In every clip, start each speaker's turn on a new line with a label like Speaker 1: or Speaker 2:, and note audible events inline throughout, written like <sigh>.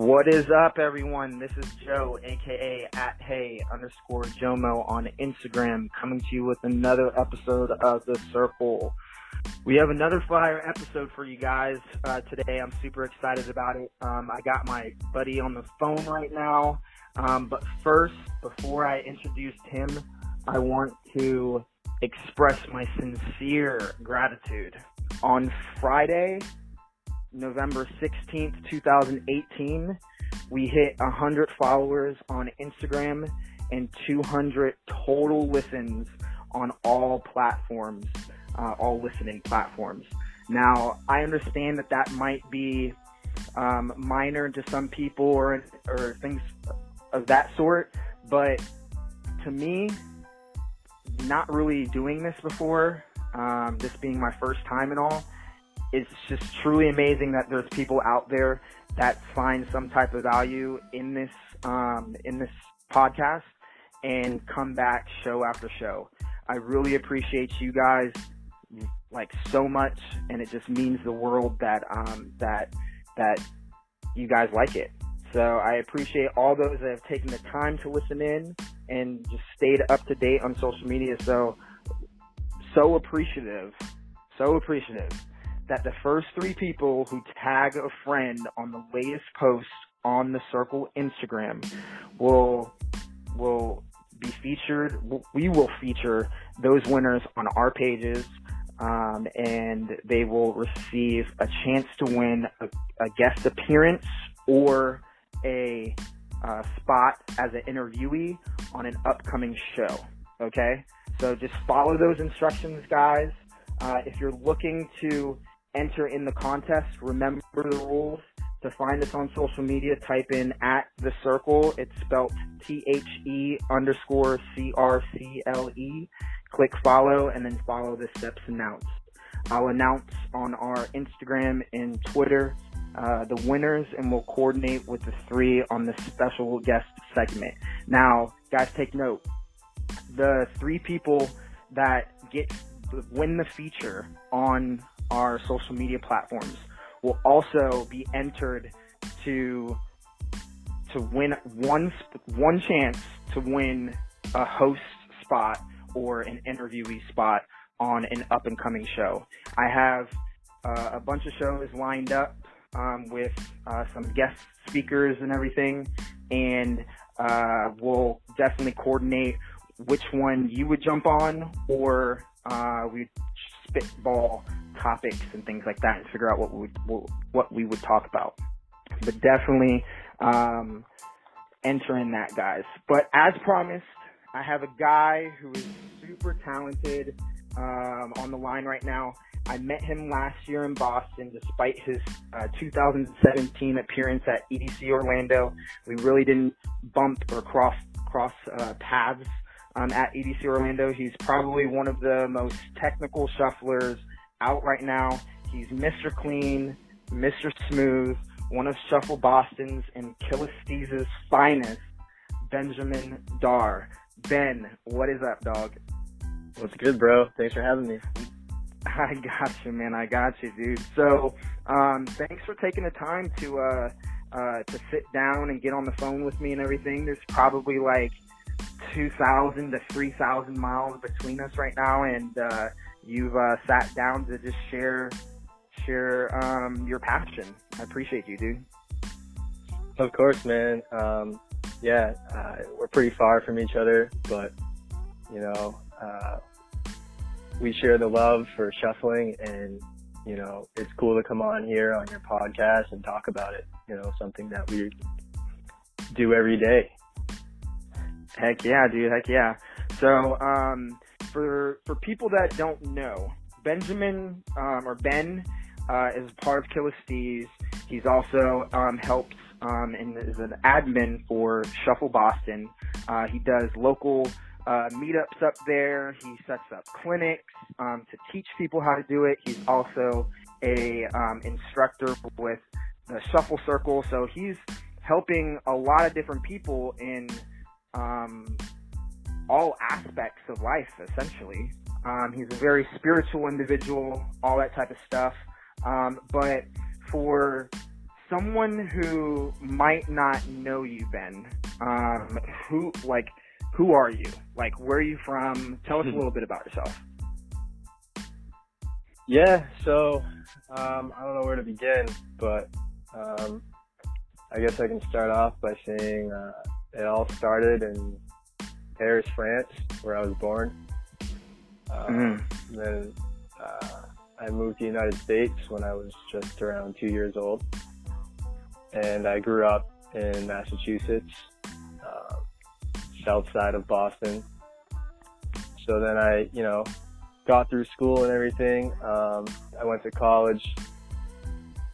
Speaker 1: What is up, everyone? This is Joe, aka at Hey underscore Jomo on Instagram, coming to you with another episode of The Circle. We have another fire episode for you guys uh, today. I'm super excited about it. Um, I got my buddy on the phone right now. Um, but first, before I introduce him, I want to express my sincere gratitude. On Friday, November 16th, 2018, we hit 100 followers on Instagram and 200 total listens on all platforms, uh, all listening platforms. Now, I understand that that might be um, minor to some people or, or things of that sort, but to me, not really doing this before, um, this being my first time and all, it's just truly amazing that there's people out there that find some type of value in this um, in this podcast and come back show after show. I really appreciate you guys like so much, and it just means the world that um, that that you guys like it. So I appreciate all those that have taken the time to listen in and just stayed up to date on social media. So so appreciative, so appreciative that the first three people who tag a friend on the latest post on the Circle Instagram will will be featured. We will feature those winners on our pages, um, and they will receive a chance to win a, a guest appearance or a uh, spot as an interviewee on an upcoming show. Okay, so just follow those instructions, guys. Uh, if you're looking to enter in the contest. Remember the rules. To find us on social media, type in at the circle. It's spelled T H E underscore C R C L E. Click follow and then follow the steps announced. I'll announce on our Instagram and Twitter uh, the winners and we'll coordinate with the three on the special guest segment. Now, guys, take note. The three people that get win the feature on our social media platforms will also be entered to to win one one chance to win a host spot or an interviewee spot on an up and coming show. I have uh, a bunch of shows lined up um, with uh, some guest speakers and everything, and uh, we'll definitely coordinate which one you would jump on, or uh, we spitball topics and things like that and figure out what we would, what we would talk about. But definitely um, enter in that, guys. But as promised, I have a guy who is super talented um, on the line right now. I met him last year in Boston, despite his uh, 2017 appearance at EDC Orlando. We really didn't bump or cross cross uh, paths um, at EDC Orlando. He's probably one of the most technical shufflers out right now. He's Mr. Clean, Mr. Smooth, one of Shuffle Boston's and Killersteeze's finest, Benjamin Darr. Ben, what is up, dog?
Speaker 2: What's good, bro? Thanks for having me. <laughs>
Speaker 1: I got you, man. I got you, dude. So, um, thanks for taking the time to uh, uh, to sit down and get on the phone with me and everything. There's probably like 2,000 to 3,000 miles between us right now, and uh, you've uh, sat down to just share share um, your passion. I appreciate you, dude.
Speaker 2: Of course, man. Um, yeah, uh, we're pretty far from each other, but you know, uh, we share the love for shuffling, and you know, it's cool to come on here on your podcast and talk about it. You know, something that we do every day.
Speaker 1: Heck yeah, dude. Heck yeah. So, um, for for people that don't know, Benjamin um, or Ben uh, is part of Killersteeze. He's also um, helps um, and is an admin for Shuffle Boston. Uh, he does local uh, meetups up there. He sets up clinics um, to teach people how to do it. He's also a um, instructor with the Shuffle Circle, so he's helping a lot of different people in um, all aspects of life, essentially. Um, he's a very spiritual individual, all that type of stuff. Um, but for someone who might not know you, Ben, um, who like who are you? Like, where are you from? Tell us a little bit about yourself.
Speaker 2: Yeah, so um, I don't know where to begin, but um, I guess I can start off by saying uh, it all started in Paris, France, where I was born. Uh,
Speaker 1: Mm-hmm.
Speaker 2: Then uh, I moved to the United States when I was just around two years old, and I grew up in Massachusetts, uh, south side of Boston. So then I, you know, got through school and everything. Um, I went to college.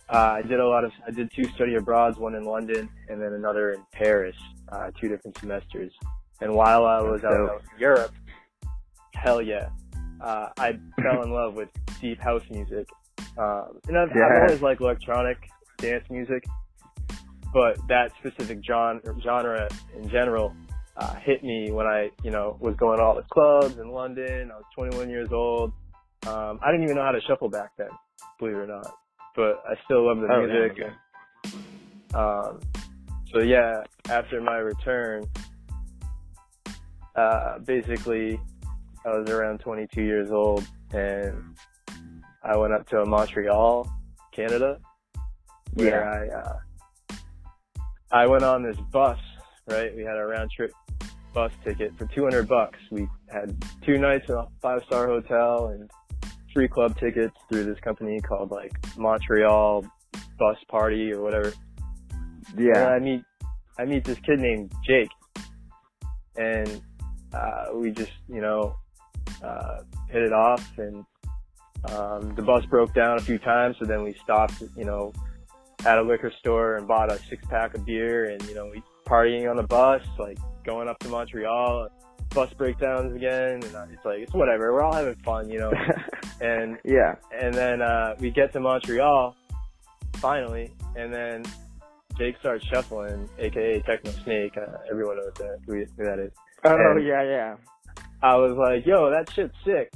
Speaker 2: Uh, I did a lot of, I did two study abroads, one in London and then another in Paris, uh, two different semesters. And while I was out, out in Europe, hell yeah, uh, I <laughs> fell in love with deep house music. Um, and I've, I've always liked electronic dance music, but that specific genre, genre in general uh, hit me when I, you know, was going to all the clubs in London. I was 21 years old. Um, I didn't even know how to shuffle back then, believe it or not. But I still love the
Speaker 1: Oh,
Speaker 2: music.
Speaker 1: yeah,
Speaker 2: Um, so yeah, after my return, uh, basically, I was around 22 years old, and I went up to Montreal, Canada, where I uh, I went on this bus. Right, we had a round trip bus ticket for 200 bucks. We had two nights in a five star hotel and free club tickets through this company called like Montreal Bus Party or whatever. And
Speaker 1: Yeah.
Speaker 2: I meet I meet this kid named Jake, and uh, we just you know uh, hit it off, and um, the bus broke down a few times, so then we stopped, you know, at a liquor store and bought a six pack of beer, and you know we partying on the bus, like going up to Montreal. Bus breakdowns again, and it's like it's whatever. We're all having fun, you know. <laughs> and
Speaker 1: yeah.
Speaker 2: and then uh, we get to Montreal finally, and then Jake starts shuffling, aka Techno Snake. Uh, everyone knows that who, who that is.
Speaker 1: Oh
Speaker 2: And-
Speaker 1: yeah, yeah.
Speaker 2: I was like, "Yo, that shit's sick,"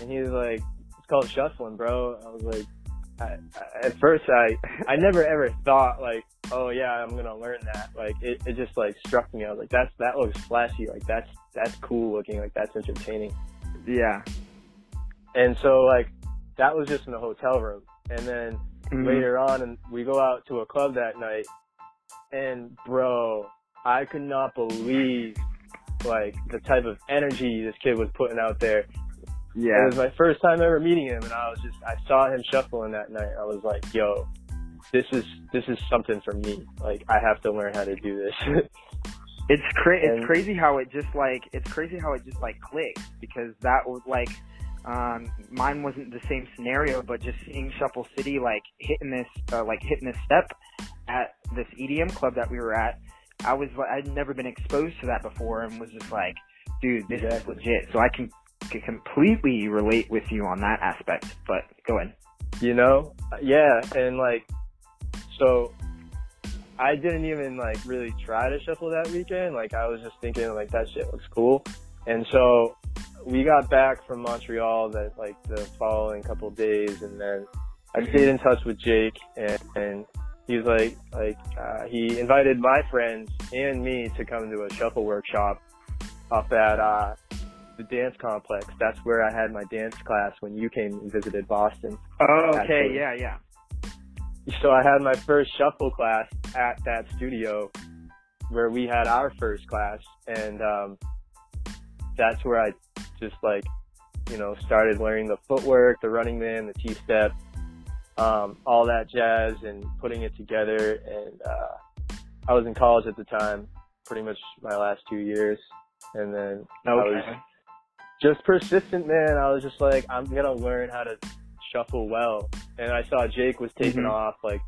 Speaker 2: and he was like, "It's called shuffling, bro." I was like, I, I, "At first, I I never ever thought like, oh yeah, I'm gonna learn that." Like it, it just like struck me. I was like, "That's that looks flashy. Like that's that's cool looking. Like that's entertaining."
Speaker 1: Yeah.
Speaker 2: And so like that was just in the hotel room, and then
Speaker 1: Mhm.
Speaker 2: later on and we go out to a club that night and bro i could not believe like the type of energy this kid was putting out there
Speaker 1: Yeah.
Speaker 2: it was my first time ever meeting him and i was just i saw him shuffling that night i was like yo this is this is something for me like i have to learn how to do this
Speaker 1: It's cra- it's crazy how it just like it's crazy how it just like clicked because that was like um mine wasn't the same scenario but just seeing Shuffle City like hitting this uh, like hitting this step at this EDM club that we were at I was I'd never been exposed to that before and was just like dude this
Speaker 2: Exactly.
Speaker 1: is legit. So I can, can completely relate with you on that aspect but go ahead.
Speaker 2: You know? Yeah and like so i didn't even like really try to shuffle that weekend. Like i was just thinking like that shit looks cool. And so we got back from montreal that like the following couple of days and then i stayed in touch with jake and, and he was like like uh, he invited my friends and me to come to a shuffle workshop up at uh the dance complex. That's where i had my dance class when you came and visited boston.
Speaker 1: Oh okay. Yeah yeah.
Speaker 2: So I had my first shuffle class at that studio where we had our first class and um that's where I just like you know started learning the footwork, the running man, the T step, um, all that jazz and putting it together and uh I was in college at the time, pretty much my last two years and then I was just persistent, man. I was just like, I'm gonna learn how to shuffle well. And I saw Jake was taking
Speaker 1: Mhm.
Speaker 2: off. Like,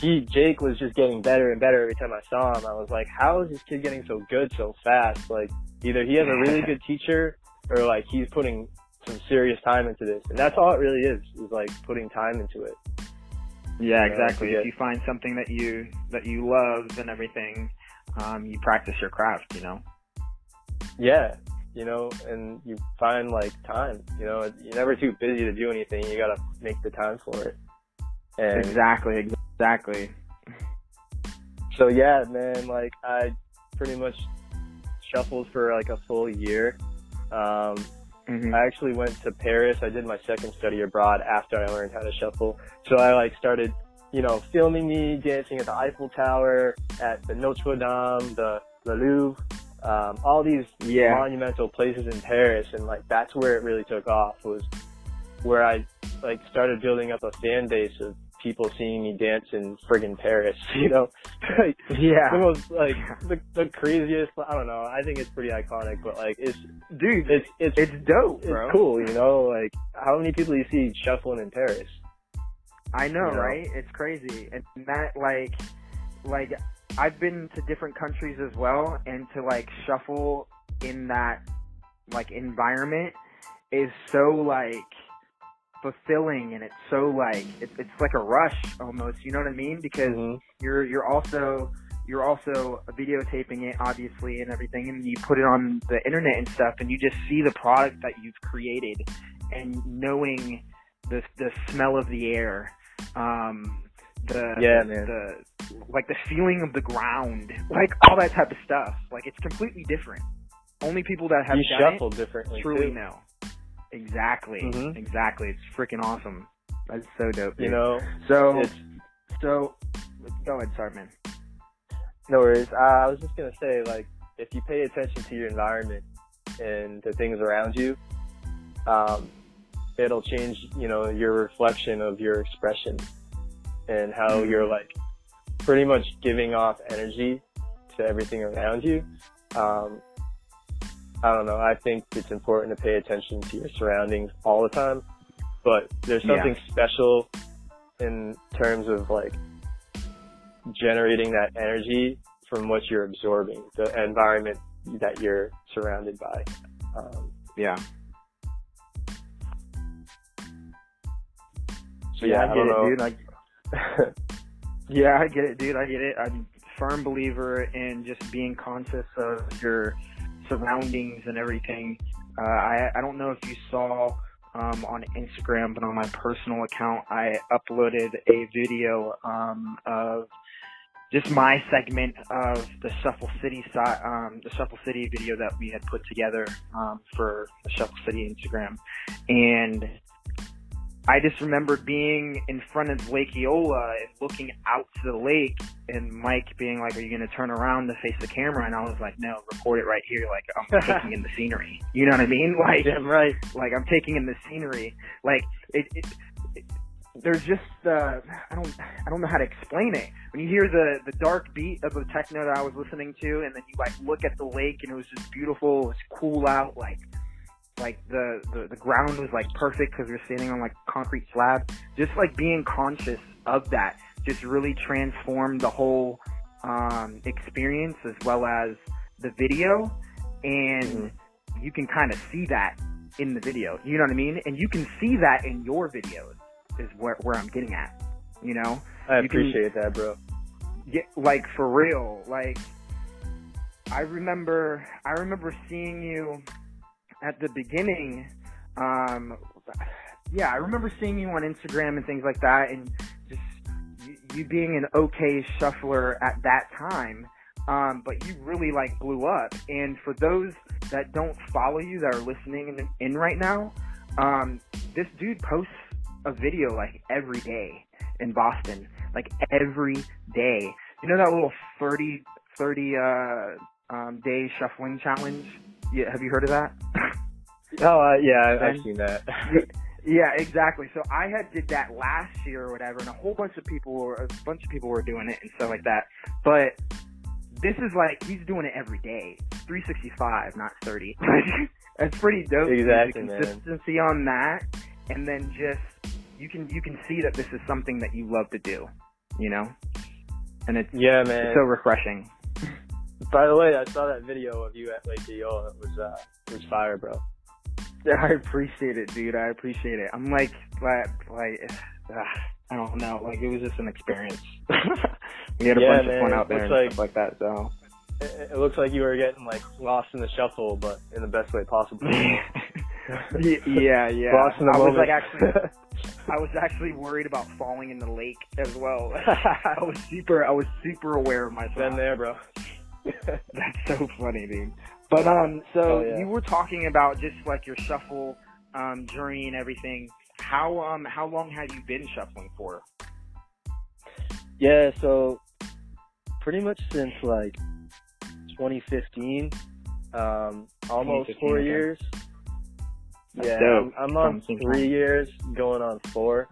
Speaker 2: he, Jake was just getting better and better every time I saw him. I was like, how is this kid getting so good so fast? Like, either he has a really good <laughs> teacher or like he's putting some serious time into this. And that's all it really is, is like putting time into it.
Speaker 1: Yeah,
Speaker 2: you know,
Speaker 1: exactly. If you find something that you that you love and everything, um, you practice your craft. You know.
Speaker 2: Yeah. You know, and you find like time, you know, you're never too busy to do anything. You gotta make the time for it. And
Speaker 1: Exactly. Exactly.
Speaker 2: So yeah, man, like I pretty much shuffled for like a full year. Um,
Speaker 1: Mhm.
Speaker 2: I actually went to Paris. I did my second study abroad after I learned how to shuffle. So I like started, you know, filming me dancing at the Eiffel Tower, at the Notre Dame, the, the Louvre, um, all these
Speaker 1: Yeah.
Speaker 2: monumental places in Paris. And like, that's where it really took off was where I like started building up a fan base of people seeing me dance in friggin' Paris, <laughs> you know? like, the
Speaker 1: Yeah.
Speaker 2: most, like, the, the craziest, I don't know, I think it's pretty iconic, but like, it's,
Speaker 1: Dude,
Speaker 2: it's, it's,
Speaker 1: it's dope,
Speaker 2: it's cool, you know. Like, how many people you see shuffling in Paris?
Speaker 1: I know,
Speaker 2: You know?
Speaker 1: right? It's crazy. And that like like I've been to different countries as well and to like shuffle in that like environment is so like fulfilling and it's so like it's it's like a rush almost, you know what I mean? Because
Speaker 2: Mhm.
Speaker 1: you're you're also you're also videotaping it obviously and everything and you put it on the internet and stuff and you just see the product that you've created and knowing the the smell of the air um the
Speaker 2: Yeah, man.
Speaker 1: the like the feeling of the ground like all that type of stuff like it's completely different only people that have
Speaker 2: You
Speaker 1: done
Speaker 2: shuffle differently
Speaker 1: it truly
Speaker 2: too.
Speaker 1: know exactly
Speaker 2: Mhm.
Speaker 1: exactly it's freaking awesome that's so dope
Speaker 2: You know,
Speaker 1: so
Speaker 2: it's
Speaker 1: so go ahead sorry man
Speaker 2: no worries. Uh, I was just gonna say, like, if you pay attention to your environment and the things around you, um, it'll change, you know, your reflection of your expression and how
Speaker 1: Mhm.
Speaker 2: you're like pretty much giving off energy to everything around you. Um, I don't know. I think it's important to pay attention to your surroundings all the time, but there's
Speaker 1: Yeah.
Speaker 2: something special in terms of like generating that energy from what you're absorbing, the environment that you're surrounded by. Um,
Speaker 1: yeah
Speaker 2: so
Speaker 1: yeah,
Speaker 2: yeah,
Speaker 1: I
Speaker 2: I
Speaker 1: get
Speaker 2: don't
Speaker 1: it,
Speaker 2: know.
Speaker 1: dude. Like, <laughs> yeah, I get it, dude. I get it. I'm a firm believer in just being conscious of your surroundings and everything. Uh, I I don't know if you saw um, on Instagram, but on my personal account, I uploaded a video um, of just my segment of the Shuffle City um, the Shuffle City video that we had put together um, for the Shuffle City Instagram, and I just remember being in front of Lake Eola and looking out to the lake and Mike being like, are you going to turn around to face the camera? And I was like, no, record it right here. Like I'm <laughs> taking in the scenery. You know what I mean? <laughs> Like,
Speaker 2: Damn right.
Speaker 1: like I'm taking in the scenery. Like it, it, it there's just, uh, I don't, I don't know how to explain it. When you hear the, the dark beat of the techno that I was listening to and then you like look at the lake and it was just beautiful. It was cool out. Like, like the, the, the ground was like perfect because we are standing on like concrete slab. Just like being conscious of that just really transformed the whole um, experience as well as the video. And you can kind of see that in the video. You know what I mean? And you can see that in your videos is where, where I'm getting at. You know?
Speaker 2: I
Speaker 1: You can-
Speaker 2: appreciate that, bro.
Speaker 1: Yeah, like for real. Like I remember I remember seeing you at the beginning um yeah, I remember seeing you on Instagram and things like that and just you, being an okay shuffler at that time. Um, but you really like blew up. And for those that don't follow you that are listening in, in right now, um, this dude posts a video like every day in Boston, like every day. You know that little 30, 30 uh, um, day shuffling challenge? Yeah, have you heard of that? <laughs>
Speaker 2: Oh, uh, yeah, I've
Speaker 1: Ben?
Speaker 2: seen that. <laughs>
Speaker 1: yeah, exactly. So I had did that last year or whatever, and a whole bunch of people were a bunch of people were doing it and stuff like that. But this is like he's doing it every day, 365, not 30. <laughs> That's pretty dope.
Speaker 2: Exactly,
Speaker 1: the
Speaker 2: man.
Speaker 1: consistency on that, and then just you can you can see that this is something that you love to do, you know, and it's
Speaker 2: yeah, man.
Speaker 1: it's so refreshing.
Speaker 2: By the way, I saw that video of you at Lake Eola. It was, uh, it was fire, bro.
Speaker 1: Yeah, I appreciate it, dude. I appreciate it. I'm like, like, like uh, I don't know. Like, it was just an experience. <laughs> we had a
Speaker 2: Yeah,
Speaker 1: bunch
Speaker 2: man,
Speaker 1: of fun out there and
Speaker 2: like-
Speaker 1: stuff like that. So,
Speaker 2: It, it looks like you were getting like lost in the shuffle, but in the best way possible. <laughs>
Speaker 1: yeah, yeah.
Speaker 2: Lost in the
Speaker 1: I was like actually, <laughs> I was actually worried about falling in the lake as well. I was super, I was super aware of myself.
Speaker 2: Been there, bro. <laughs>
Speaker 1: That's so funny, dude. But um, so
Speaker 2: Oh, yeah.
Speaker 1: you were talking about just like your shuffle um journey and everything. How um how long have you been shuffling for?
Speaker 2: Yeah, so pretty much since like 2015, um, almost
Speaker 1: 2015,
Speaker 2: four
Speaker 1: okay.
Speaker 2: years.
Speaker 1: That's
Speaker 2: yeah,
Speaker 1: dope.
Speaker 2: I'm, I'm on three years, going on four.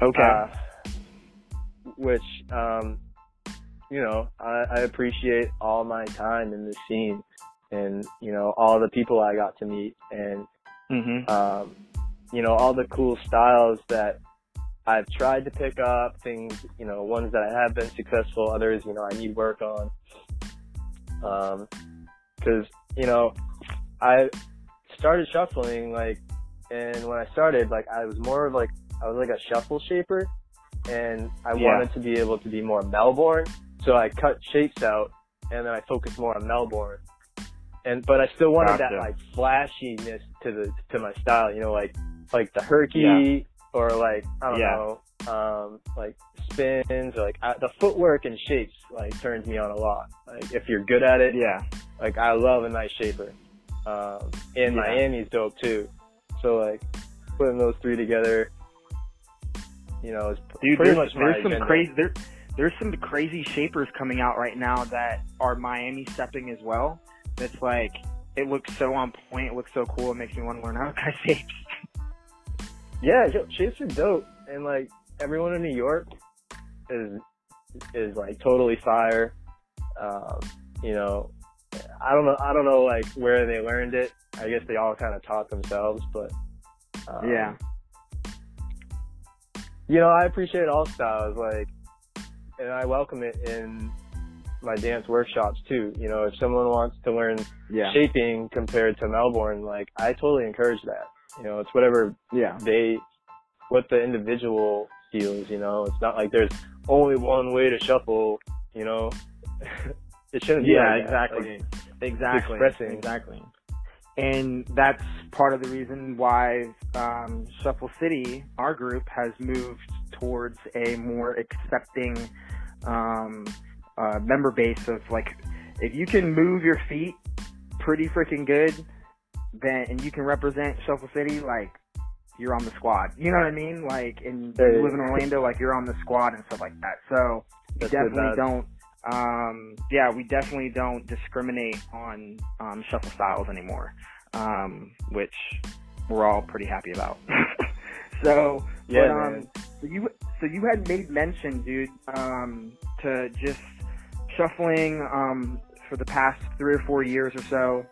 Speaker 1: Okay.
Speaker 2: Uh, which, um, you know, I, I appreciate all my time in the scene and, you know, all the people I got to meet and,
Speaker 1: mhm.
Speaker 2: um, you know, all the cool styles that I've tried to pick up, things, you know, ones that I have been successful, others, you know, I need work on. Um, cause, you know, I started shuffling, like, and when I started, like, I was more of like, I was like a shuffle shaper and I
Speaker 1: Yeah.
Speaker 2: wanted to be able to be more Melbourne. So I cut shapes out and then I focused more on Melbourne. And, but I still wanted
Speaker 1: Gotcha.
Speaker 2: that like flashiness to the, to my style, you know, like, like the herky or like, I don't
Speaker 1: Yeah.
Speaker 2: know, um, like spins or like I, the footwork and shapes like turns me on a lot. Like if you're good at it,
Speaker 1: Yeah.
Speaker 2: like I love a nice shaper. Um, and
Speaker 1: Yeah.
Speaker 2: Miami's dope too. So like putting those three together, you know, is
Speaker 1: Dude,
Speaker 2: pretty
Speaker 1: there's,
Speaker 2: much my
Speaker 1: some
Speaker 2: agenda.
Speaker 1: crazy there, there's some crazy shapers coming out right now that are Miami stepping as well. That's like it looks so on point. It looks so cool. It makes me want to learn how to cut <laughs> shapes.
Speaker 2: Yeah, yo, shapes are dope, and like everyone in New York is is like totally fire. Um, you know, I don't know, I don't know like where they learned it. I guess they all kind of taught themselves, but um,
Speaker 1: Yeah.
Speaker 2: you know, I appreciate all styles, like, and I welcome it in my dance workshops too. You know, if someone wants to learn
Speaker 1: Yeah.
Speaker 2: shaping compared to Melbourne, like, I totally encourage that. You know, it's whatever
Speaker 1: Yeah.
Speaker 2: they, what the individual feels, you know, it's not like there's only one way to shuffle, you know, <laughs> it shouldn't be
Speaker 1: Yeah,
Speaker 2: like that.
Speaker 1: exactly.
Speaker 2: Like,
Speaker 1: Exactly.
Speaker 2: expressing.
Speaker 1: Exactly. And that's part of the reason why um, Shuffle City, our group, has moved towards a more accepting um, uh, member base of like, if you can move your feet pretty freaking good, then and you can represent Shuffle City, like you're on the squad. You know what I mean? Like, and you live in Orlando, like you're on the squad and stuff like that. So we
Speaker 2: That's
Speaker 1: definitely don't um yeah we definitely don't discriminate on um shuffle styles anymore um which we're all pretty happy about <laughs> so
Speaker 2: Yeah,
Speaker 1: but, um, so you so you had made mention dude um to just shuffling um for the past three or four years or so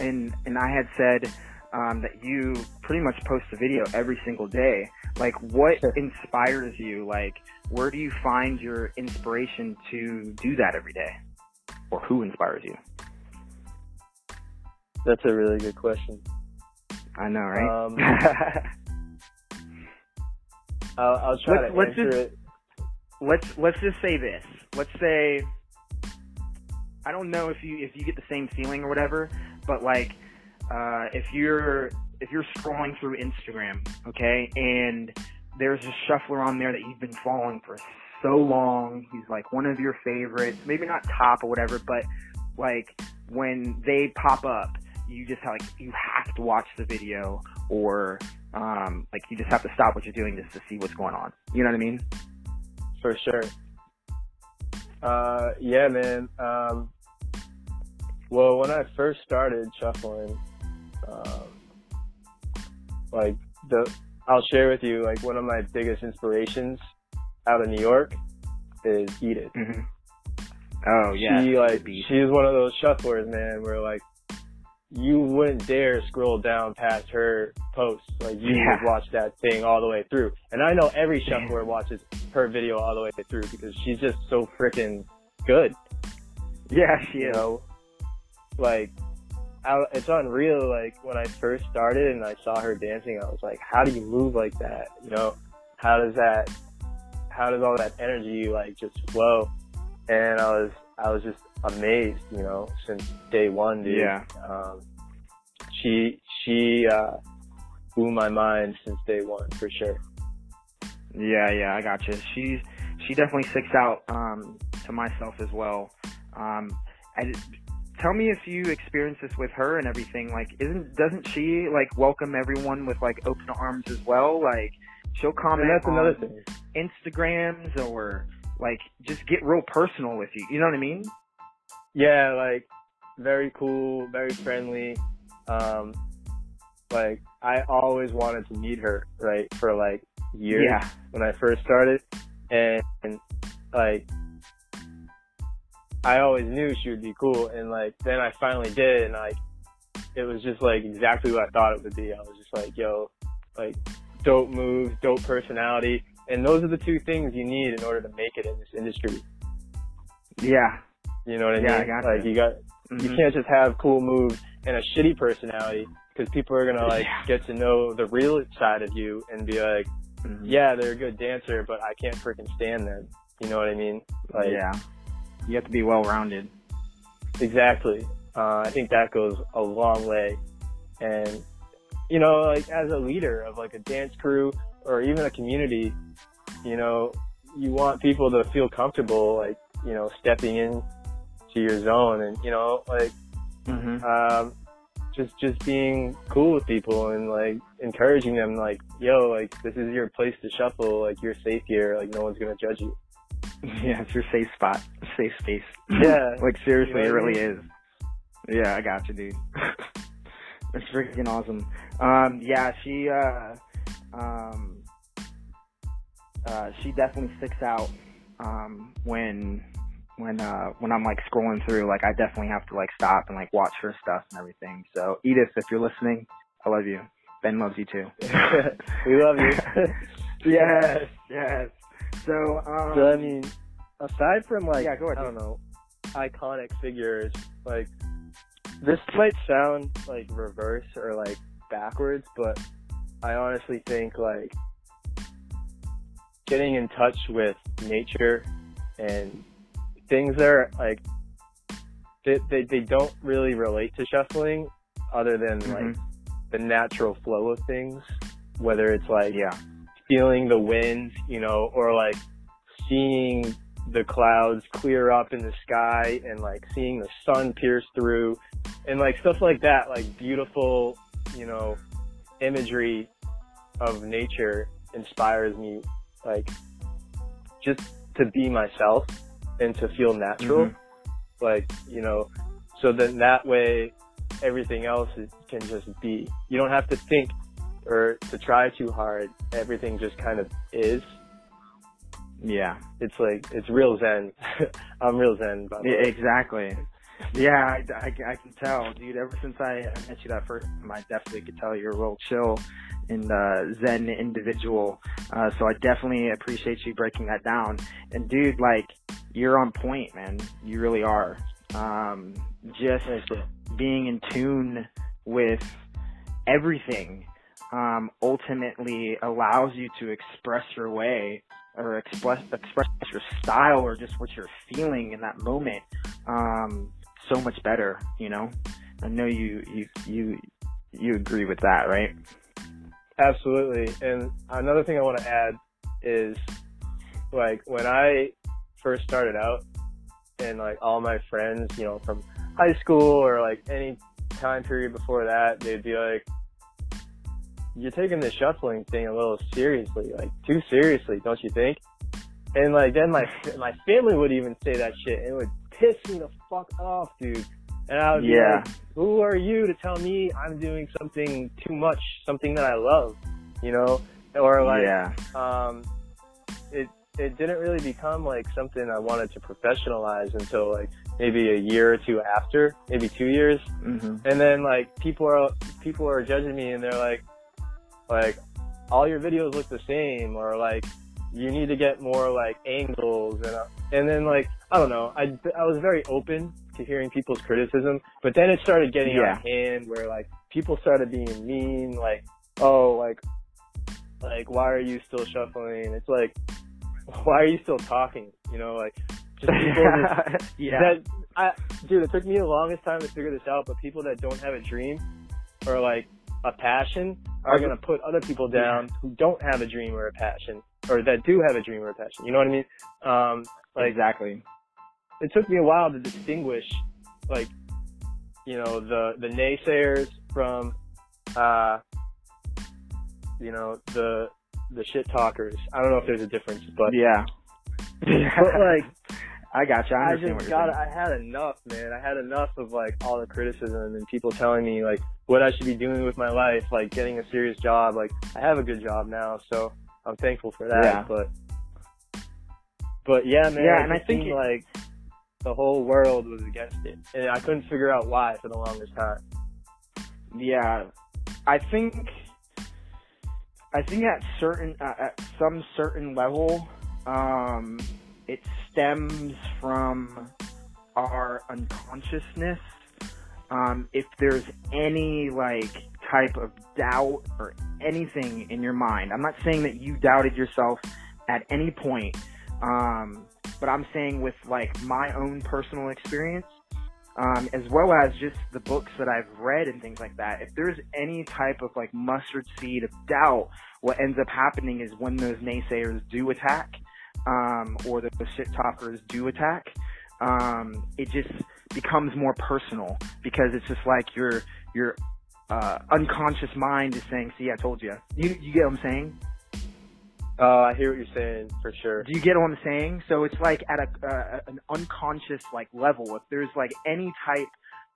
Speaker 1: and and i had said um that you pretty much post a video every single day. Like what inspires you? Like where do you find your inspiration to do that every day? Or who inspires you?
Speaker 2: That's a really good question.
Speaker 1: i know right?
Speaker 2: Um, <laughs> I'll, I'll try
Speaker 1: Let's-
Speaker 2: to
Speaker 1: let's
Speaker 2: answer
Speaker 1: just-
Speaker 2: it.
Speaker 1: let's let's just say this let's say i don't know if you if you get the same feeling or whatever but like uh if you're if you're scrolling through instagram okay and there's a shuffler on there that you've been following for so long he's like one of your favorites maybe not top or whatever but like when they pop up you just have, like you have to watch the video or um like you just have to stop what you're doing just to see what's going on you know what i mean
Speaker 2: For sure. Uh, yeah, man. Um, well, when I first started shuffling, um, like the, I'll share with you, like one of my biggest inspirations out of New York is Edith.
Speaker 1: Mm-hmm. Oh yeah,
Speaker 2: She like, she's one of those shufflers, man, where like, you wouldn't dare scroll down past her posts. Like you
Speaker 1: Yeah.
Speaker 2: would watch that thing all the way through. And I know every <laughs> shuffler watches her video all the way through because she's just so freaking good.
Speaker 1: yeah, she
Speaker 2: You
Speaker 1: is.
Speaker 2: know, like I, it's unreal. Like when I first started and I saw her dancing, I was like, how do you move like that? You know, how does that, how does all that energy like just flow? And I was, I was just amazed, you know, since day one, dude.
Speaker 1: Yeah.
Speaker 2: Um, she she uh, blew my mind since day one for sure.
Speaker 1: Yeah, yeah, I got you. She's she definitely sticks out um, to myself as well. Um, I, tell me if you experience this with her and everything. Like, isn't doesn't she like welcome everyone with like open arms as well? Like, she'll comment
Speaker 2: And that's another
Speaker 1: on
Speaker 2: thing.
Speaker 1: Instagrams or like just get real personal with you. You know what I mean?
Speaker 2: Yeah, like very cool, very friendly. Um, like I always wanted to meet her, right, for like years
Speaker 1: Yeah.
Speaker 2: when I first started, and, and like I always knew she would be cool, and like then I finally did, and like it was just like exactly what I thought it would be. I was just like, yo, like dope moves, dope personality, and those are the two things you need in order to make it in this industry.
Speaker 1: Yeah.
Speaker 2: You know what I
Speaker 1: Yeah, I
Speaker 2: mean?
Speaker 1: gotcha.
Speaker 2: like you got you
Speaker 1: Mhm.
Speaker 2: can't just have cool moves and a shitty personality because people are gonna like
Speaker 1: Yeah.
Speaker 2: get to know the real side of you and be like,
Speaker 1: Mhm.
Speaker 2: yeah, they're a good dancer, but I can't freaking stand them. You know what I mean? Like,
Speaker 1: yeah. You have to be well rounded.
Speaker 2: exactly. Uh, I think that goes a long way. And, you know, like as a leader of like a dance crew or even a community, you know, you want people to feel comfortable, like, you know, stepping in to your zone and, you know, like,
Speaker 1: Mm-hmm.
Speaker 2: um, just just being cool with people and like encouraging them like yo like this is your place to shuffle like you're safe here like no one's gonna judge you <laughs>
Speaker 1: Yeah, it's your safe spot, safe space.
Speaker 2: Yeah. <laughs>
Speaker 1: like seriously,
Speaker 2: You know
Speaker 1: it
Speaker 2: I
Speaker 1: really is. Yeah, I got you, dude. <laughs> it's freaking awesome. Um, yeah, she, uh, um, uh, she definitely sticks out. Um, when, when, uh, when I'm like scrolling through, like I definitely have to like stop and like watch her stuff and everything. So Edith, if you're listening, I love you. Ben loves you too. <laughs>
Speaker 2: we love you <laughs>
Speaker 1: yes, yes. So, um,
Speaker 2: so i mean aside from like
Speaker 1: Yeah, ahead,
Speaker 2: i don't know iconic figures like this might sound like reverse or like backwards but i honestly think like getting in touch with nature and things that are like they, they, they don't really relate to shuffling other than like
Speaker 1: Mhm.
Speaker 2: the natural flow of things whether it's like
Speaker 1: yeah,
Speaker 2: feeling the wind you know or like seeing the clouds clear up in the sky and like seeing the sun pierce through and like stuff like that like beautiful you know imagery of nature inspires me like just to be myself and to feel natural
Speaker 1: Mhm.
Speaker 2: like you know so then that way everything else is, can just be you don't have to think or to try too hard everything just kind of is
Speaker 1: yeah.
Speaker 2: it's like it's real zen <laughs> i'm real zen by the
Speaker 1: Yeah,
Speaker 2: way
Speaker 1: exactly. Yeah, I, I, I can tell, dude. Ever since I met you that first time, I definitely could tell you're a real chill and uh, zen individual. Uh, so I definitely appreciate you breaking that down. And dude, like, you're on point, man. You really are. Um, just being in tune with everything um, ultimately allows you to express your way or express express your style or just what you're feeling in that moment um, so much better. You know, I know you you you you agree with that, right?
Speaker 2: Absolutely. And another thing I want to add is like when I first started out and like all my friends, you know, from high school or like any time period before that, they'd be like, you're taking the shuffling thing a little seriously, like too seriously, don't you think? And like then my my family would even say that shit and it would piss me the fuck off, dude. And I be
Speaker 1: Yeah.
Speaker 2: like, who are you to tell me I'm doing something too much, something that I love, you know? Or like,
Speaker 1: yeah,
Speaker 2: um, it it didn't really become like something I wanted to professionalize until like maybe a year or two after, maybe two years,
Speaker 1: hmm
Speaker 2: and then like people are people are judging me and they're like, like all your videos look the same, or like you need to get more like angles and uh, and then like I don't know, I I was very open to hearing people's criticism, but then it started getting out of hand where like people started being mean, like oh like like why are you still shuffling? It's like <laughs> why are you still talking? You know, like just <laughs> people just <laughs>
Speaker 1: yeah,
Speaker 2: that I dude, it took me the longest time to figure this out, but people that don't have a dream or like a passion are going to put other people down who don't have a dream or a passion or that do have a dream or a passion. You know what I mean? Um, like
Speaker 1: exactly.
Speaker 2: It took me a while to distinguish, like, you know, the the naysayers from, uh, you know, the the shit talkers. I don't know if there's a difference, but
Speaker 1: yeah. <laughs>
Speaker 2: but like,
Speaker 1: I got you. I,
Speaker 2: I just got. I had enough, man. I had enough of like all the criticism and people telling me like what I should be doing with my life, like getting a serious job. Like I have a good job now, so I'm thankful for that.
Speaker 1: Yeah.
Speaker 2: But but yeah, man.
Speaker 1: Yeah, and I think it-
Speaker 2: like the whole world was against it, and I couldn't figure out why for the longest time.
Speaker 1: Yeah, I think I think at certain uh, at some certain level, um, it stems from our unconsciousness. Um, if there's any like type of doubt or anything in your mind, I'm not saying that you doubted yourself at any point, um, but I'm saying with like my own personal experience, um, as well as just the books that I've read and things like that. If there's any type of like mustard seed of doubt, what ends up happening is when those naysayers do attack, um, or the, the shit talkers do attack, um, it just becomes more personal because it's just like your your uh, unconscious mind is saying, "See, I told you." You you get what I'm saying?
Speaker 2: Oh, I hear what you're saying for sure.
Speaker 1: Do you get what I'm saying? So it's like at a uh, an unconscious like level. If there's like any type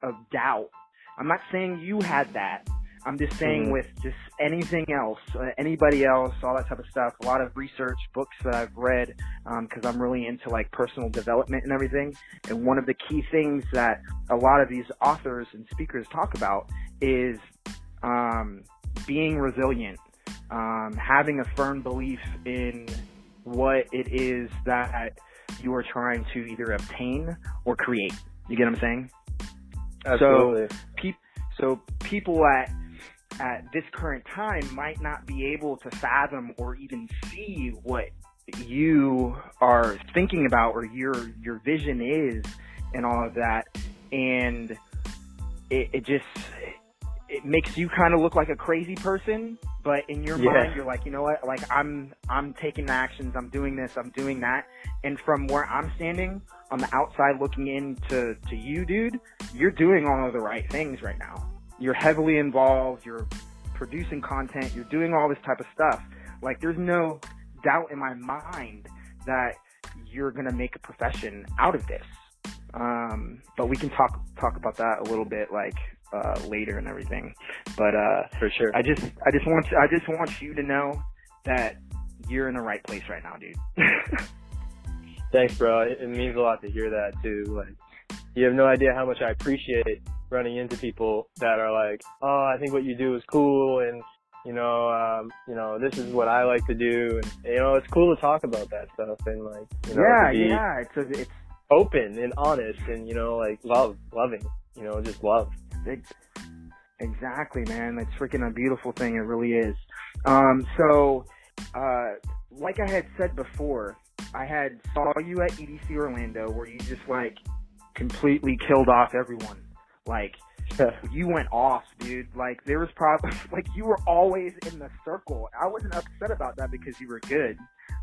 Speaker 1: of doubt, I'm not saying you had that. I'm just saying
Speaker 2: Mhm.
Speaker 1: with just anything else, uh, anybody else, all that type of stuff. A lot of research, books that I've read, because I'm really into like personal development and everything. And one of the key things that a lot of these authors and speakers talk about is um, being resilient, um, having a firm belief in what it is that you are trying to either obtain or create. You get what I'm saying?
Speaker 2: Absolutely.
Speaker 1: Peop- so people at at this current time might not be able to fathom or even see what you are thinking about or your your vision is and all of that and it, it just it makes you kind of look like a crazy person but in your
Speaker 2: Yeah.
Speaker 1: mind you're like you know what? Like i'm i'm taking the actions. I'm doing this. I'm doing that. And from where i'm standing on the outside looking into to you dude you're doing all of the right things right now. You're heavily involved. You're producing content. You're doing all this type of stuff. Like there's no doubt in my mind that you're gonna make a profession out of this. Um but we can talk talk about that a little bit like uh later and everything but uh
Speaker 2: for sure.
Speaker 1: I just I just want I just want you to know that you're in the right place right now, dude. <laughs>
Speaker 2: Thanks, bro. It, it means a lot to hear that too. Like, you have no idea how much I appreciate running into people that are like, "Oh, I think what you do is cool," and you know, um, you know, this is what I like to do, and you know, it's cool to talk about that stuff and like, you know,
Speaker 1: yeah,
Speaker 2: to
Speaker 1: yeah. It's it's
Speaker 2: open and honest, and you know, like love, loving, you know, just love.
Speaker 1: Big. Exactly, man. It's freaking a beautiful thing. It really is. Um, so, uh, like I had said before, I had saw you at EDC Orlando where you just like completely killed off everyone. Like you went off, dude. Like there was probably <laughs> like you were always in the circle. I wasn't upset about that because you were good.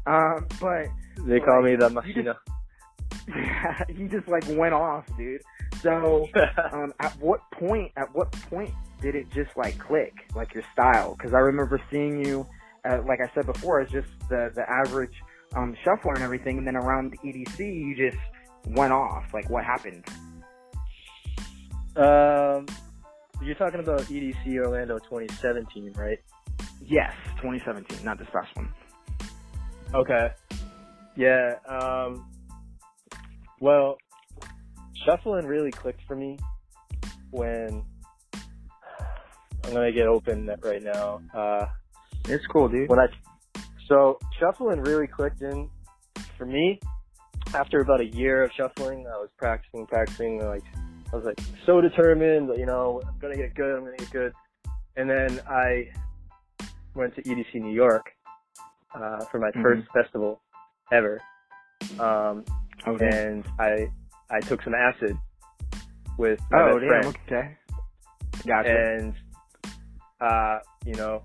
Speaker 1: Um, but
Speaker 2: they call me the
Speaker 1: You
Speaker 2: machina. <laughs>
Speaker 1: you just like went off, dude. So, <laughs> um, at what point? At what point did it just like click, like your style? Because I remember seeing you, uh, like I said before, as just the the average um, shuffler and everything, and then around the EDC, you just went off. Like, what happened?
Speaker 2: um, you're talking about EDC Orlando 2017, right?
Speaker 1: Yes, 2017, not this past one.
Speaker 2: Okay. Yeah. Um, well, shuffling really clicked for me when I'm gonna get open right now. Uh,
Speaker 1: It's cool, dude.
Speaker 2: when I so shuffling really clicked in for me after about a year of shuffling. I was practicing, practicing. Like I was like so determined. You know, I'm gonna get good. I'm gonna get good. And then I went to EDC New York uh, for my
Speaker 1: Mhm.
Speaker 2: first festival ever, um,
Speaker 1: Okay.
Speaker 2: and I I took some acid with my
Speaker 1: Oh,
Speaker 2: best
Speaker 1: damn.
Speaker 2: friend
Speaker 1: Okay. Gotcha.
Speaker 2: and uh, you know,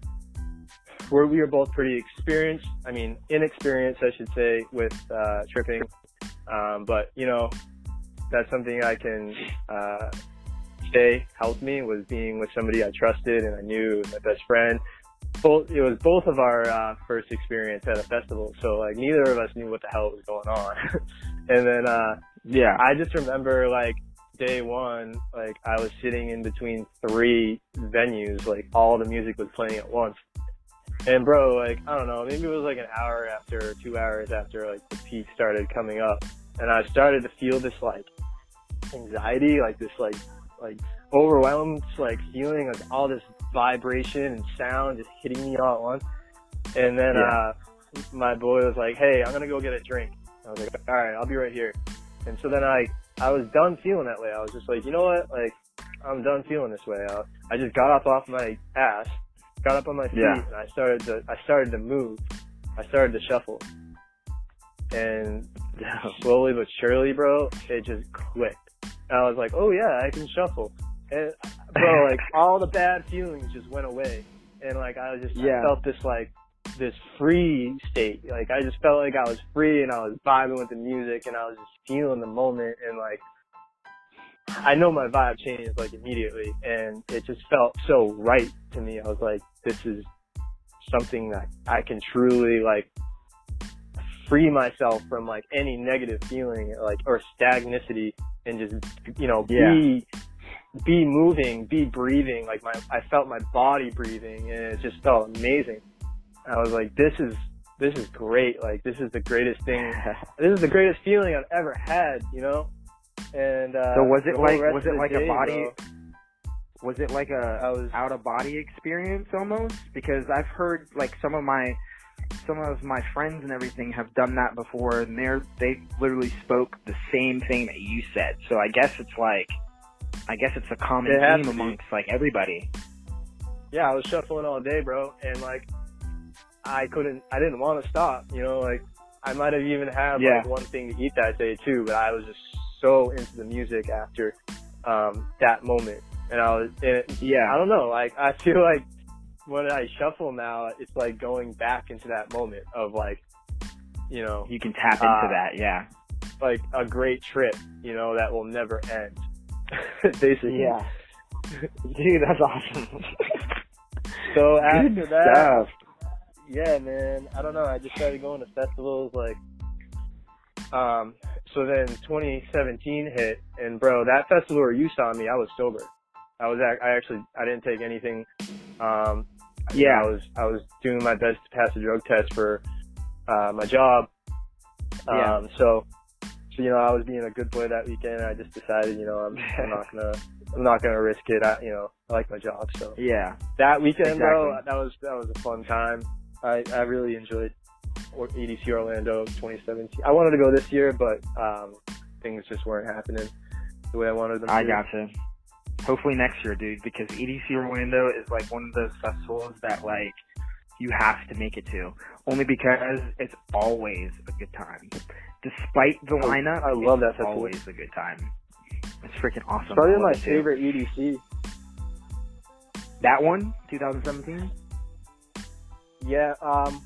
Speaker 2: we're, we were both pretty experienced. I mean, inexperienced, I should say, with uh, tripping. Um, but you know, that's something I can uh, say helped me was being with somebody I trusted and I knew my best friend. Both it was both of our uh, first experience at a festival, so like neither of us knew what the hell was going on. <laughs> and then uh,
Speaker 1: Yeah.
Speaker 2: I just remember like day one, like I was sitting in between three venues, like all the music was playing at once. And bro, like I don't know, maybe it was like an hour after, two hours after like the peak started coming up, and I started to feel this like anxiety, like this like like overwhelmed like feeling like all this vibration and sound just hitting me all at once. And then
Speaker 1: Yeah.
Speaker 2: uh my boy was like, "Hey, I'm gonna go get a drink." I was like, "All right, I'll be right here." And so then I I was done feeling that way. I was just like, you know what, like I'm done feeling this way. I, I just got up off my ass, got up on my feet,
Speaker 1: Yeah.
Speaker 2: and I started to I started to move. I started to shuffle, and <laughs> slowly but surely, bro, it just clicked. And I was like, oh yeah, I can shuffle. And bro, like <laughs> all the bad feelings just went away. And like I just I felt this like this free state. Like I just felt like I was free and I was vibing with the music and I was just feeling the moment and like I know my vibe changed like immediately and it just felt so right to me. I was like, this is something that I can truly like free myself from like any negative feeling like or stagnicity and just you know be be moving be breathing like my i felt my body breathing and it just felt amazing i was like this is this is great like this is the greatest thing <laughs> this is the greatest feeling i've ever had you know and uh
Speaker 1: So was it like was it like
Speaker 2: day,
Speaker 1: a body
Speaker 2: bro,
Speaker 1: was it like a
Speaker 2: I was
Speaker 1: out of body experience almost? Because I've heard like some of my some of my friends and everything have done that before and they're they literally spoke the same thing that you said. So I guess it's like I guess it's a common theme amongst like everybody.
Speaker 2: yeah, I was shuffling all day, bro, and like I couldn't, I didn't want to stop, you know, like I might have even had
Speaker 1: Yeah.
Speaker 2: like one thing to eat that day too, but I was just so into the music after um that moment, and I was, and it, I don't know, like I feel like when I shuffle now, it's like going back into that moment of like, you know,
Speaker 1: You can tap into
Speaker 2: Uh,
Speaker 1: that, yeah.
Speaker 2: like a great trip, you know, that will never end. <laughs> Basically. Yeah. <laughs>
Speaker 1: Dude, that's awesome.
Speaker 2: So after
Speaker 1: Good
Speaker 2: that,
Speaker 1: stuff.
Speaker 2: Yeah, man. I don't know. I just started going to festivals like um so then 2017 hit and bro, that festival where you saw me, I was sober. I was I actually I didn't take anything. Um
Speaker 1: Yeah.
Speaker 2: I was I was doing my best to pass the drug test for uh my job. Um
Speaker 1: Yeah.
Speaker 2: so so you know, I was being a good boy that weekend and I just decided, you know, I'm, <laughs> I'm not gonna I'm not gonna risk it. I, you know, I like my job, so
Speaker 1: Yeah.
Speaker 2: that weekend, bro, that was that was a fun time. I I really enjoyed or- EDC Orlando 2017. I wanted to go this year, but um, things just weren't happening the way I wanted them. To.
Speaker 1: I
Speaker 2: to.
Speaker 1: gotcha. Hopefully next year, dude, because EDC Orlando is like one of those festivals that like you have to make it to. Only because it's always a good time. Despite the
Speaker 2: I-
Speaker 1: lineup,
Speaker 2: I love that
Speaker 1: it's
Speaker 2: festival.
Speaker 1: always a good time. It's freaking awesome.
Speaker 2: Probably my favorite EDC.
Speaker 1: That one, 2017.
Speaker 2: Yeah. Um.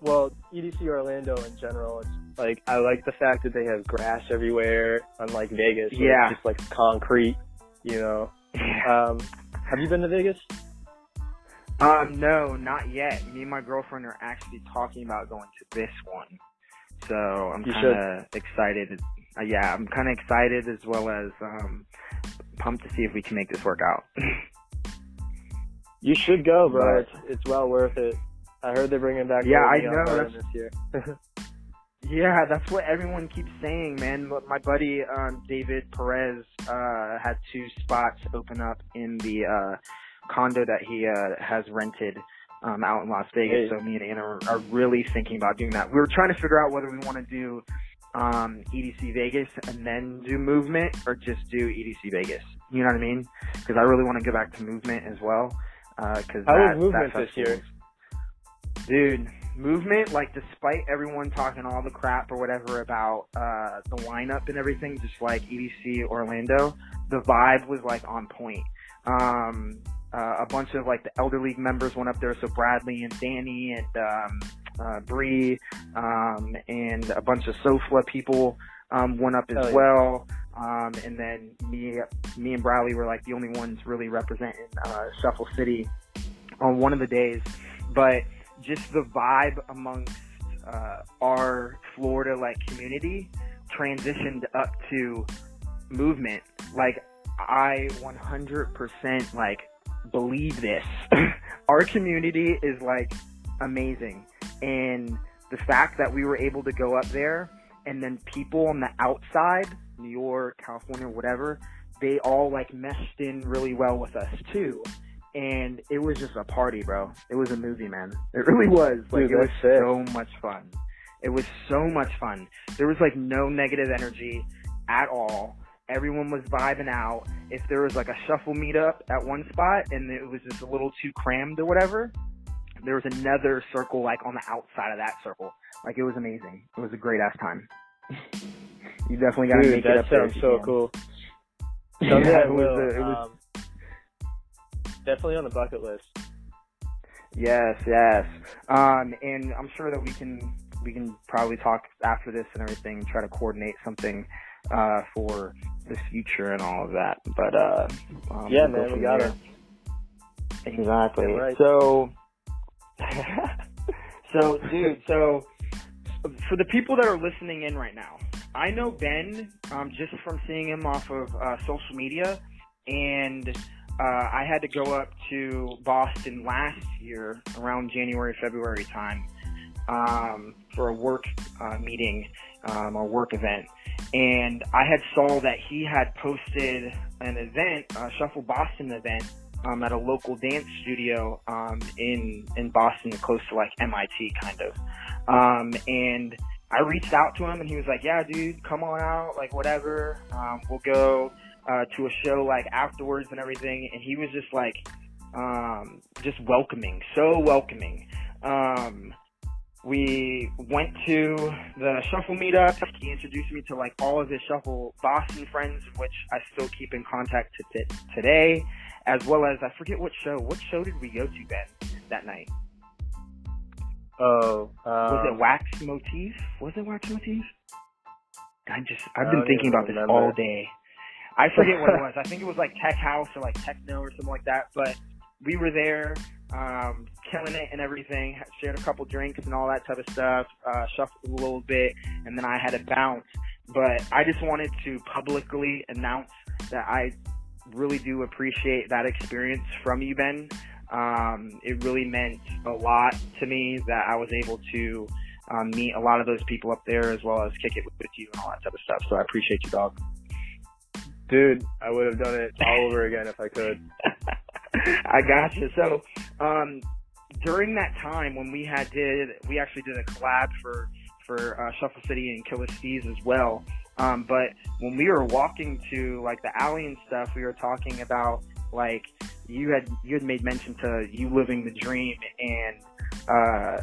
Speaker 2: Well, EDC Orlando in general, it's like I like the fact that they have grass everywhere, unlike Vegas.
Speaker 1: Yeah.
Speaker 2: It's just like concrete. You know. Um. Have you been to Vegas?
Speaker 1: Um, no, not yet. Me and my girlfriend are actually talking about going to this one. So I'm kind of excited. Uh, yeah, I'm kind of excited as well as um, pumped to see if we can make this work out. <laughs>
Speaker 2: You should go, bro.
Speaker 1: But-
Speaker 2: It's it's well worth it. I heard they're bringing back.
Speaker 1: Yeah, I know, that's-
Speaker 2: this year. <laughs>
Speaker 1: yeah, that's what everyone keeps saying, man. My buddy um, David Perez uh, had two spots open up in the uh, condo that he uh, has rented um, out in Las Vegas.
Speaker 2: Hey.
Speaker 1: So me and Anna are, are really thinking about doing that. We were trying to figure out whether we want to do um, EDC Vegas and then do Movement, or just do EDC Vegas. You know what I mean? Because I really want to go back to Movement as well. Because
Speaker 2: How was Movement
Speaker 1: that
Speaker 2: this year?
Speaker 1: Dude, movement, like despite everyone talking all the crap or whatever about uh the lineup and everything, just like EDC Orlando, the vibe was like on point. Um uh, a bunch of like the elder league members went up there. So Bradley and Danny and um, uh, Bree um, and a bunch of SOFLA people um, went up as
Speaker 2: Oh, yeah.
Speaker 1: well. Um, and then me, me and Bradley were like the only ones really representing uh, Shuffle City on one of the days. But just the vibe amongst uh, our Florida like community transitioned up to movement. Like I 100% like believe this. <laughs> our community is like amazing, and the fact that we were able to go up there and then people on the outside, New York, California, whatever, they all like meshed in really well with us too. And it was just a party, bro. It was a movie, man. It really was. Like
Speaker 2: Dude,
Speaker 1: it was
Speaker 2: sick.
Speaker 1: so much fun. It was so much fun. There was like no negative energy at all. Everyone was vibing out. If there was like a shuffle meetup at one spot and it was just a little too crammed or whatever, there was another circle like on the outside of that circle. Like it was amazing. It was a great ass time. <laughs> you definitely gotta
Speaker 2: Dude,
Speaker 1: make it
Speaker 2: that
Speaker 1: up there. That sounds
Speaker 2: so
Speaker 1: can.
Speaker 2: cool. <laughs>
Speaker 1: Yeah, it was, uh, it was
Speaker 2: um, definitely on the bucket list.
Speaker 1: Yes, yes. Um, and I'm sure that we can we can probably talk after this and everything, try to coordinate something uh, for the future and all of that. But uh, um,
Speaker 2: Yeah, man, we got it.
Speaker 1: Exactly.
Speaker 2: Right.
Speaker 1: So, <laughs> so dude, so for the people that are listening in right now, I know Ben um, just from seeing him off of uh, social media, and uh, I had to go up to Boston last year around January, February time um, for a work uh, meeting um, or work event. And I had saw that he had posted an event, a Shuffle Boston event, um, at a local dance studio um, in in Boston, close to like MIT, kind of. Um, and I reached out to him, and he was like, "Yeah, dude, come on out, like whatever. Um, we'll go uh, to a show like afterwards and everything." And he was just like, um, just welcoming, so welcoming. Um, we went to the shuffle meetup. He introduced me to like all of his shuffle Boston friends, which I still keep in contact to t- today, as well as I forget what show. What show did we go to, Ben, that night?
Speaker 2: Oh, um,
Speaker 1: Was it Wax Motif? Was it Wax Motif? I just I've been thinking about this
Speaker 2: remember.
Speaker 1: all day. I forget what it <laughs> was. I think it was like Tech House or like Techno or something like that. But we were there, um, killing it and everything. Shared a couple drinks and all that type of stuff. Uh, shuffled a little bit, and then I had to bounce. But I just wanted to publicly announce that I really do appreciate that experience from you, Ben. Um, it really meant a lot to me that I was able to um, meet a lot of those people up there as well as kick it with, with you and all that type of stuff. So I appreciate you, dog.
Speaker 2: dude, I would have done it all over again if I could. <laughs>
Speaker 1: I got you. So um, during that time when we had did we actually did a collab for for uh, Shuffle City and Killersteeze as well. Um, but when we were walking to like the alley and stuff, we were talking about like you had you had made mention to you living the dream and uh,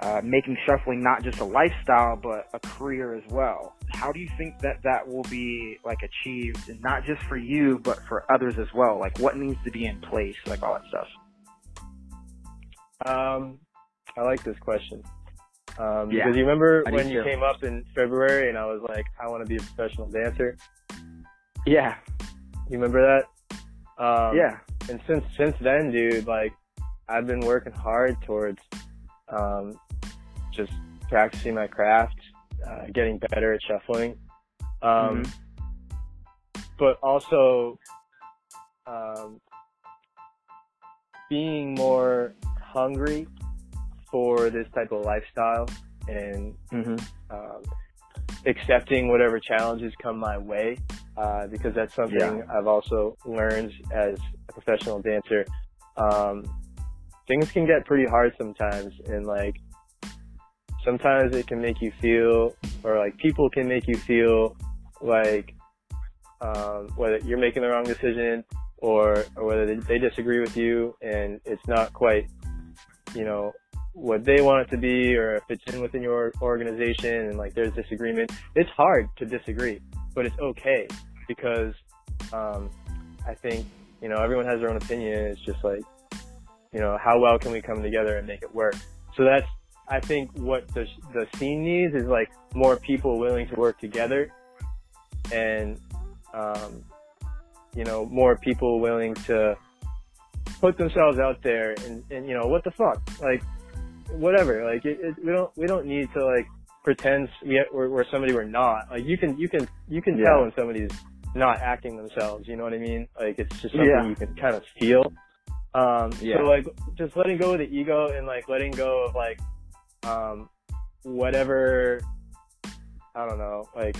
Speaker 1: uh, making shuffling not just a lifestyle but a career as well. How do you think that that will be like achieved, and not just for you but for others as well? Like what needs to be in place, like all that stuff.
Speaker 2: Um, I like this question. Um,
Speaker 1: Yeah,
Speaker 2: because you remember when you
Speaker 1: too.
Speaker 2: came up in February and I was like, I want to be a professional dancer.
Speaker 1: Yeah,
Speaker 2: You remember that? Um,
Speaker 1: yeah,
Speaker 2: And since since then, dude, like I've been working hard towards um, just practicing my craft, uh, getting better at shuffling, um,
Speaker 1: Mhm.
Speaker 2: but also um, being more hungry for this type of lifestyle and
Speaker 1: hmm
Speaker 2: um, accepting whatever challenges come my way uh, because that's something
Speaker 1: Yeah.
Speaker 2: I've also learned as a professional dancer. Um, things can get pretty hard sometimes, and like sometimes it can make you feel, or like people can make you feel like um, whether you're making the wrong decision or or whether they, they disagree with you, and it's not quite, you know, what they want it to be or if it's in within your organization and like there's disagreement. It's hard to disagree, but it's okay because um, I think you know, everyone has their own opinion. It's just like, you know, how well can we come together and make it work? So that's, I think what the, the scene needs is like more people willing to work together and, um, you know, more people willing to put themselves out there and, and you know, what the fuck? Like, whatever. Like, it, it, we don't, we don't need to like pretend we, we're, we're somebody we're not. Like, you can, you can, you can
Speaker 1: Yeah.
Speaker 2: tell when somebody's not acting themselves. You know what I mean? Like, it's just something
Speaker 1: Yeah.
Speaker 2: you can kind of feel. Um,
Speaker 1: Yeah.
Speaker 2: so like, just letting go of the ego and like letting go of like, um, whatever, I don't know, like,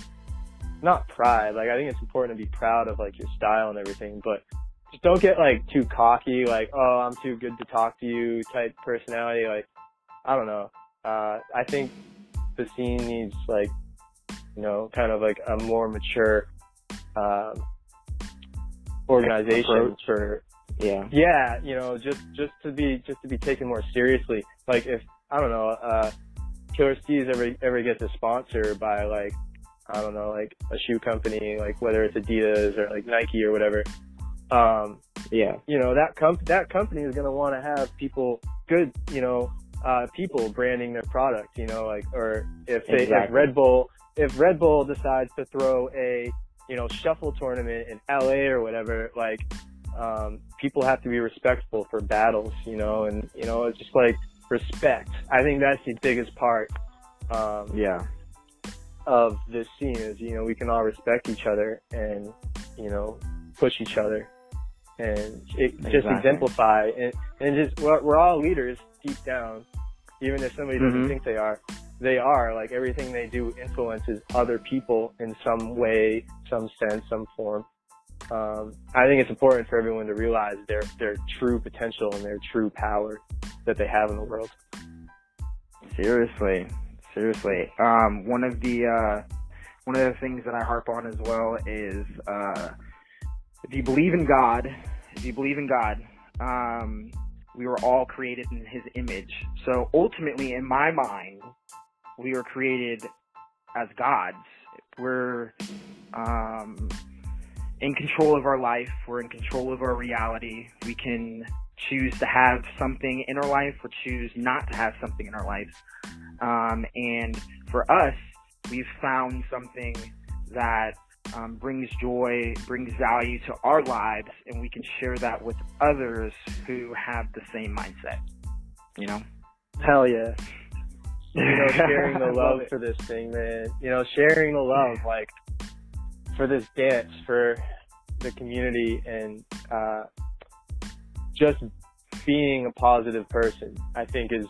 Speaker 2: not pride. Like, I think it's important to be proud of like your style and everything, but just don't get like too cocky, like, oh, I'm too good to talk to you type personality. Like, I don't know. Uh, I think the scene needs like, you know, kind of like a more mature, um, organization
Speaker 1: Approach.
Speaker 2: for
Speaker 1: Yeah.
Speaker 2: yeah, you know, just just to be just to be taken more seriously. Like if I don't know, uh Killersteeze ever ever gets a sponsor by like I don't know, like a shoe company, like whether it's Adidas or like Nike or whatever. Um,
Speaker 1: Yeah.
Speaker 2: you know, that comp that company is gonna wanna have people good, you know, uh people branding their product, you know, like or if they if Red Bull if Red Bull decides to throw a you know, shuffle tournament in LA or whatever, like um, people have to be respectful for battles, you know, and you know, it's just like respect. I think that's the biggest part um,
Speaker 1: Yeah.
Speaker 2: of this scene is you know we can all respect each other and you know push each other and it just
Speaker 1: Exactly.
Speaker 2: exemplify and, and just we're, we're all leaders deep down, even if somebody doesn't
Speaker 1: Mhm.
Speaker 2: think they are. They are like everything they do influences other people in some way, some sense, some form. Um, I think it's important for everyone to realize their their true potential and their true power that they have in the world.
Speaker 1: Seriously, seriously. Um, one of the uh, one of the things that I harp on as well is uh, if you believe in God, if you believe in God, um, we were all created in His image. So ultimately, in my mind, we were created as gods. We're um, in control of our life. We're in control of our reality. We can choose to have something in our life or choose not to have something in our life. Um, and for us, we've found something that um, brings joy, brings value to our lives, and we can share that with others who have the same mindset. You know?
Speaker 2: Hell yeah. you know, <laughs> sharing the
Speaker 1: love
Speaker 2: love for this thing, man. You know, sharing the love, like, for this dance, for the community, and uh, just being a positive person, I think is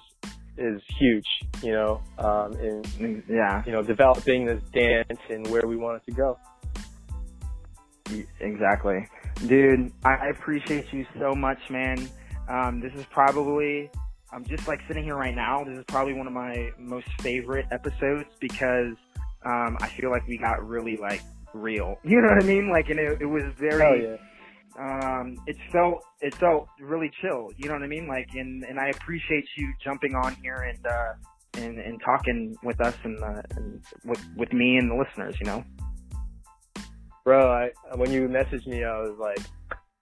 Speaker 2: is huge. You know, um, in
Speaker 1: Yeah,
Speaker 2: you know developing this dance and where we want it to go.
Speaker 1: Exactly. Dude, I appreciate you so much, man. Um, this is probably, I'm just like sitting here right now. This is probably one of my most favorite episodes because um, I feel like we got really like real. <laughs> You know what I mean? Like, and it, it was very.
Speaker 2: Yeah.
Speaker 1: um it felt it felt really chill you know what i mean like and and i appreciate you jumping on here and uh and and talking with us and, uh, and with with me and the listeners you know
Speaker 2: Bro, I when you messaged me, I was like,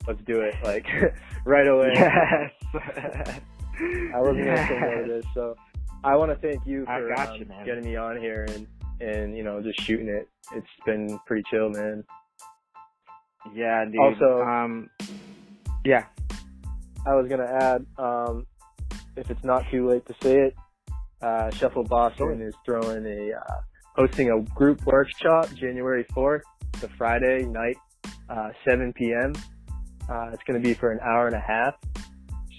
Speaker 2: "Let's do it!" Like <laughs> right away.
Speaker 1: yes
Speaker 2: I wasn't gonna say no to this, so I want to thank you for um,
Speaker 1: you,
Speaker 2: getting me on here and and you know just shooting it. It's been pretty chill, man.
Speaker 1: yeah dude
Speaker 2: Also-
Speaker 1: um yeah
Speaker 2: I was gonna add, um, if it's not too late to say it, uh, Shuffle Boston is throwing a uh, hosting a group workshop January fourth, the Friday night, uh, 7 p.m. Uh, it's gonna be for an hour and a half,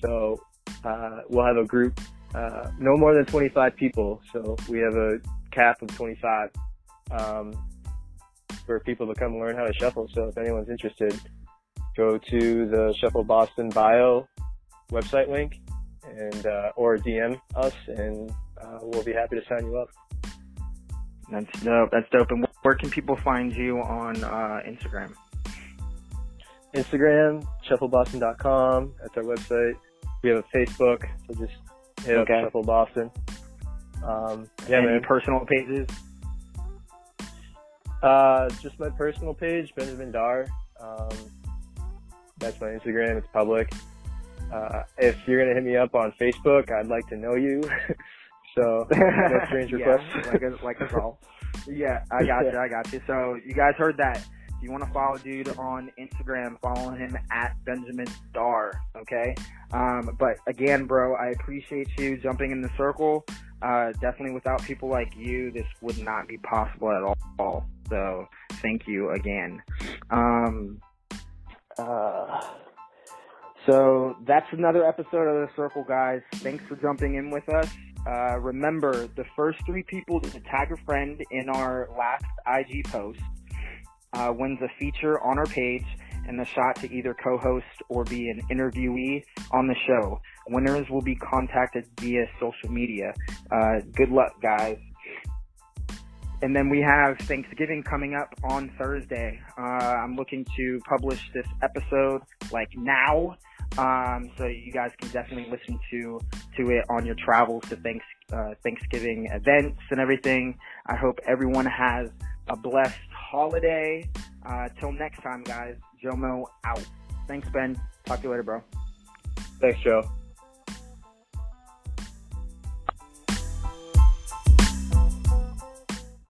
Speaker 2: so uh, we'll have a group, uh, no more than 25 people. So we have a cap of 25 um, for people to come learn how to shuffle. So if anyone's interested, go to the Shuffle Boston bio website link and uh, or DM us, and uh, we'll be happy to sign you up.
Speaker 1: That's dope that's dope and where can people find you on uh instagram
Speaker 2: Instagram, shuffleboston.com. That's our website. We have a Facebook, so just hit
Speaker 1: Okay.
Speaker 2: up Shuffle Boston. Um, yeah,
Speaker 1: Any
Speaker 2: man.
Speaker 1: personal pages
Speaker 2: Uh, just my personal page, Benjamin Darr. Um, That's my Instagram. It's public. Uh, if you're gonna hit me up on Facebook, I'd like to know you. <laughs> so no strange requests.
Speaker 1: yeah, like a, like us all. Yeah, I got you. I got you. So you guys heard that. If you want to follow dude on Instagram, follow him at Benjamin Darr. Okay. Um, but again, bro, I appreciate you jumping in the circle. Uh, definitely without people like you, this would not be possible at all. So thank you again. Um, uh, so that's another episode of the Circle, guys. Thanks for jumping in with us. Uh, remember, the first three people to tag a friend in our last IG post uh, wins a feature on our page and the shot to either co-host or be an interviewee on the show. Winners will be contacted via social media. Uh, good luck, guys. And then we have Thanksgiving coming up on Thursday. Uh, I'm looking to publish this episode like now. Um, so you guys can definitely listen to to it on your travels to thanks, uh, Thanksgiving events and everything. I hope everyone has a blessed holiday. Uh, till next time, guys. Jomo out. Thanks, Ben. Talk to you later, bro.
Speaker 2: Thanks, Joe.